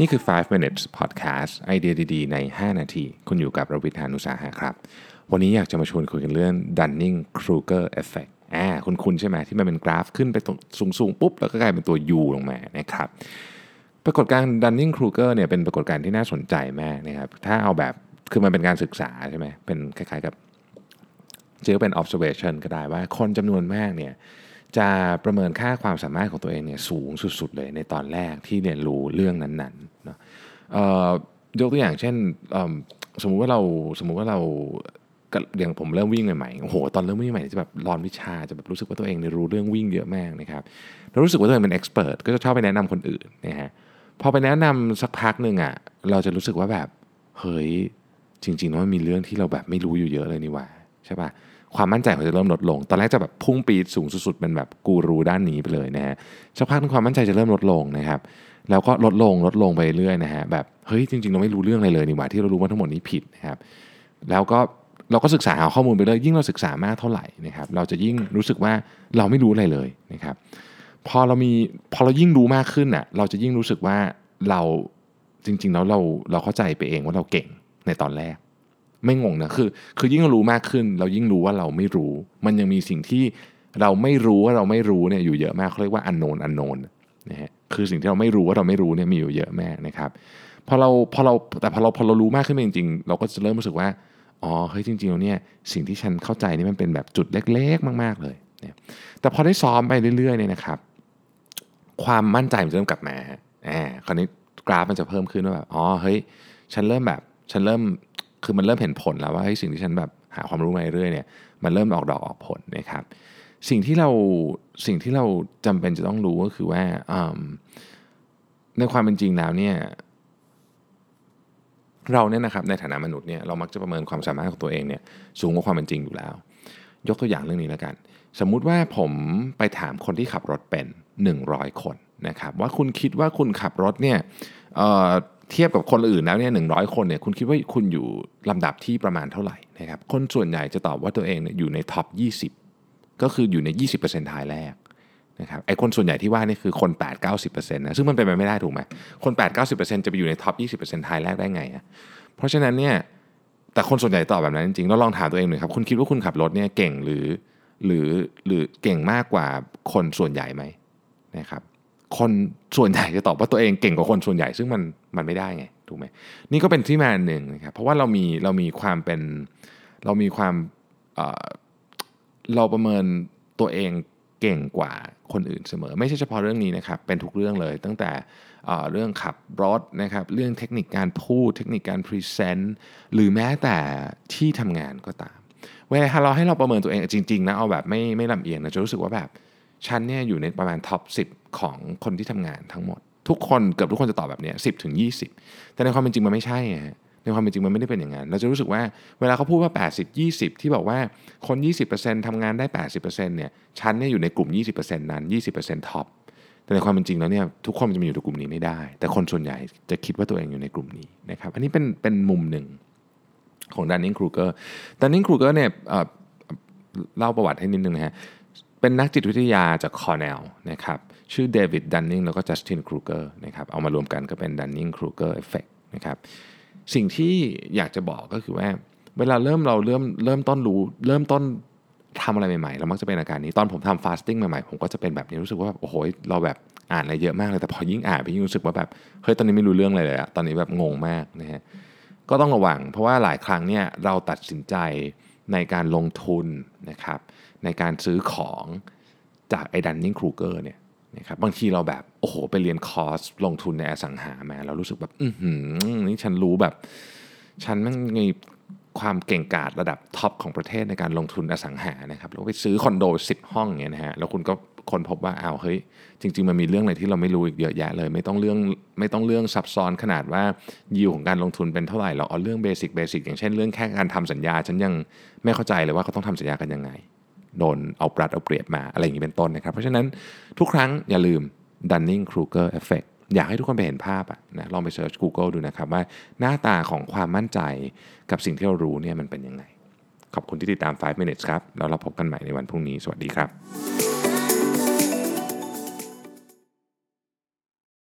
นี่คือ 5 minutes podcast ไอเดียดีๆ ใน 5 นาที คุณอยู่กับรวิทยานุสาหะครับ วันนี้อยากจะมาชวนคุยกันเรื่อง Dunning-Kruger effect อ่าคุณคุณใช่ไหมที่มันเป็นกราฟขึ้นไปตรงสูงๆ ปุ๊บ แล้วก็กลายเป็นตัว U ลงมานะครับปรากฏการณ์ Dunning-Kruger เนี่ยเป็นปรากฏการณ์ที่น่าสนใจมากนะครับถ้าเอาแบบคือมันเป็นการศึกษาใช่ไหมเป็นคล้ายๆกับเจอเป็น observation ก็ได้ว่าคนจำนวนมากเนี่ย จะประเมินค่าความสามารถของตัวเองเนี่ยสูงสุดๆเลยในตอนแรกที่เรียนรู้เรื่องนั้นๆเนาะยกตัวอย่างเช่นสมมุติว่าเราสมมุติว่าเราอย่างผมเริ่มวิ่งใหม่ๆ โอ้โห ตอนเริ่มวิ่งใหม่จะแบบรอนวิชา จะแบบรู้สึกว่าตัวเองรู้เรื่องวิ่งเยอะมากนะครับเรารู้สึกว่าตัวเองเป็นเอ็กซ์เพรสก็จะชอบไปแนะนำคนอื่นนะฮะ พอไปแนะนำสักพักหนึ่งอะ เราจะรู้สึกว่าแบบ เฮ้ย จริงๆแล้วมันมีเรื่องที่เราแบบไม่รู้อยู่เยอะเลยนี่ว่า ใช่ปะความมั่นใจของจะเริ่มลดลง ตอนแรกจะแบบพุ่งปีดสูงสุดๆเป็นแบบกูรูด้านนี้ไปเลยนะฮะสักพักนึงความมั่นใจจะเริ่มลดลงนะครับ แล้วก็ลดลงลดลงไปเรื่อยนะฮะแบบเฮ้ยจริงๆเราไม่รู้เรื่องอะไรเลยนี่หว่าที่เรารู้ว่าทั้งหมดนี้ผิดนะครับแล้วก็เราก็ศึกษาหาข้อมูลไปเรื่อยยิ่งเราศึกษามากเท่าไหร่นะครับเราจะยิ่งรู้สึกว่าเราไม่รู้อะไรเลยนะครับพอเรามีพอเรายิ่งรู้มากขึ้นอะเราจะยิ่งรู้สึกว่าเราจริงๆแล้วเราเราเข้าใจไปเองว่าเราเก่งในตอนแรก ไม่งงนะคือ คือยิ่งรู้มากขึ้น เรายิ่งรู้ว่าเราไม่รู้ มันยังมีสิ่งที่เราไม่รู้ว่าเราไม่รู้เนี่ยอยู่เยอะมากเขาเรียกว่าอันโนนอันโนนนะฮะคือสิ่งที่เราไม่รู้ว่าเราไม่รู้เนี่ยมีอยู่เยอะมากนะครับพอเราพอเราแต่พอเราพอเรารู้มากขึ้นจริงๆ เราก็จะเริ่มรู้สึกว่าอ๋อเฮ้ยจริงๆแล้วเนี่ยสิ่งที่ฉันเข้าใจนี่มันเป็นแบบจุดเล็กๆ มาก ๆเลยเนี่ยแต่พอได้ซ้อมไปเรื่อยๆเนี่ยนะครับ ความมั่นใจมันจะเริ่มกลับมาอ่าคราวนี้กราฟมันจะเพิ่มขึ้นว่าแบบอ๋อเฮ้ยฉันเริ่มแบบฉันเริ่ม คือมันเริ่มเห็นผลแล้วว่าสิ่งที่ฉันแบบหาความรู้มาเรื่อยเนี่ยมันเริ่มออกดอกออกผลนะครับ สิ่งที่เราสิ่งที่เราจำเป็นจะต้องรู้ก็คือว่าในความเป็นจริงแล้วเนี่ยเราเนี่ยนะครับในฐานะมนุษย์เนี่ยเรามักจะประเมินความสามารถของตัวเองเนี่ยสูงกว่าความเป็นจริงอยู่แล้ว ยกตัวอย่างเรื่องนี้แล้วกัน สมมุติว่าผมไปถามคนที่ขับรถเป็น 100 คนนะครับว่าคุณคิดว่าคุณขับรถเนี่ย เทียบกับคนอื่นแล้วเนี่ยหนึ่งร้อยคนเนี่ยคุณคิดว่าคุณอยู่ลำดับที่ประมาณเท่าไหร่นะครับคนส่วนใหญ่จะตอบว่าตัวเองเนี่ยอยู่ใน top 20 ก็คืออยู่ใน 20%ท้ายแรกนะครับไอ้คนส่วนใหญ่ที่ว่านี่คือคน 8-90%นะซึ่งมันเป็นไปไม่ได้ถูกไหมคน 8-90%จะไปอยู่ใน top 20 percentile แรกได้ไงอะเพราะฉะนั้นเนี่ยแต่คนส่วนใหญ่ตอบแบบนั้นจริงๆแล้วลองถามตัวเองหน่อยครับคุณคิดว่าคุณขับรถเนี่ยเก่งหรือหรือหรือเก่งมากกว่าคนส่วนใหญ่ไหมนะครับ คนส่วนใหญ่จะตอบว่าตัวเองเก่งกว่าคนส่วนใหญ่ซึ่งมันมันไม่ได้ไงถูกไหมนี่ก็เป็นที่มาหนึ่งนะครับเพราะว่าเรามีเรามีความเป็นเรามีความเเราประเมินตัวเองเก่งกว่าคนอื่นเสมอ ไม่ใช่เฉพาะเรื่องนี้นะครับเป็นทุกเรื่องเลย ตั้งแต่เรื่องขับรถนะครับเรื่องเทคนิคการพูด เทคนิคการ present หรือแม้แต่ที่ทำงานก็ตาม เวลาเราให้เราประเมินตัวเองจริงๆนะเอาแบบไม่ไม่ลำเอียงนะจะรู้สึกว่าแบบ ฉันเนี่ยอยู่ในประมาณ top 10 ของคนที่ทำงานทั้งหมด ทุกคนเกือบทุกคนจะตอบแบบนี้สิบถึงยีแต่ในความเป็นจริงมันไม่ใช่ฮะในความเป็นจริงมันไม่ได้เป็นอย่างนั้น เราจะรู้สึกว่าเวลาเขาพูดว่า 80 20 ที่บอกว่าคน 20%ทำงานได้ 80%เนี่ยฉันเนี่ยอยู่ในกลุ่ม 20%นั้น 20% top แต่ในความเป็นจริงแล้วเนี่ยทุกคนจะมาอยู่ในกลุ่มนี้ไม่ได้ แต่คนส่วนใหญ่จะคิดว่าตัวเองอยู่ในกลุ่มนี้นะครับอันนี้เป็นเป็นมุมหนึ่งของดันนิงครูเกอร์ดันนิงครูเกอร์เนี่ยเล่าประวัติให้นิดนึงนะฮะ เป็นนักจิตวิทยาจากคอร์เนลนะครับชื่อเดวิดดันนิงแล้วก็จัสตินครูเกอร์นะครับเอามารวมกันก็เป็นดันนิงครูเกอร์เอฟเฟกนะครับสิ่งที่อยากจะบอกก็คือว่า เวลาเริ่มเราเริ่มเริ่มต้นรู้ เริ่มต้นทำอะไรใหม่ๆเรามักจะเป็นอาการนี้ตอนผมทำ fasting ใหม่ๆผมก็จะเป็นแบบนี้รู้สึกว่าโอ้โหเราแบบอ่านอะไรเยอะมากเลยแต่พอยิ่งอ่านไปยิ่งรู้สึกว่าแบบเฮ้ยตอนนี้ไม่รู้เรื่องอะไรเลยอะตอนนี้แบบงงมากนะฮะก็ต้องระวัง เพราะว่าหลายครั้งเนี่ยเราตัดสินใจ ในการลงทุนนะครับในการซื้อของจากไอ้ดันนิงครูเกอร์เนี่ยนะครับบางทีเราแบบ โอ้โห ไปเรียนคอร์สลงทุนในอสังหามาเรารู้สึกแบบ อือนี่ฉันรู้แบบ ฉันมันมีความเก่งกาจระดับ top ของประเทศในการลงทุนอสังหานะครับแล้วไปซื้อคอนโดสิบห้องเนี่ยนะฮะแล้วคุณก็ ค้นพบว่าอ้าวเฮ้ยจริง ๆ มันมีเรื่องอะไรที่เราไม่รู้อีกเยอะแยะเลย ไม่ต้องเรื่องไม่ต้องเรื่องซับซ้อนขนาดว่ายิวของการลงทุนเป็นเท่าไหร่เราเอาเรื่อง basic basic อย่างเช่นเรื่องแค่การทำสัญญา ฉันยังไม่เข้าใจเลยว่าเขาต้องทำสัญญากันยังไงโดนเอารัดเอาเปรียบมาอะไรอย่างนี้เป็นต้นนะครับ เพราะฉะนั้นทุกครั้งอย่าลืม Dunning-Kruger effect อยากให้ทุกคนไปเห็นภาพอะนะลองไปเสิร์ช Google ดูนะครับว่าหน้าตาของความมั่นใจกับสิ่งที่เรารู้เนี่ยมันเป็นยังไง ขอบคุณที่ติดตาม 5 minutes ครับ แล้วเราพบกันใหม่ในวันพรุ่งนี้ สวัสดีครับ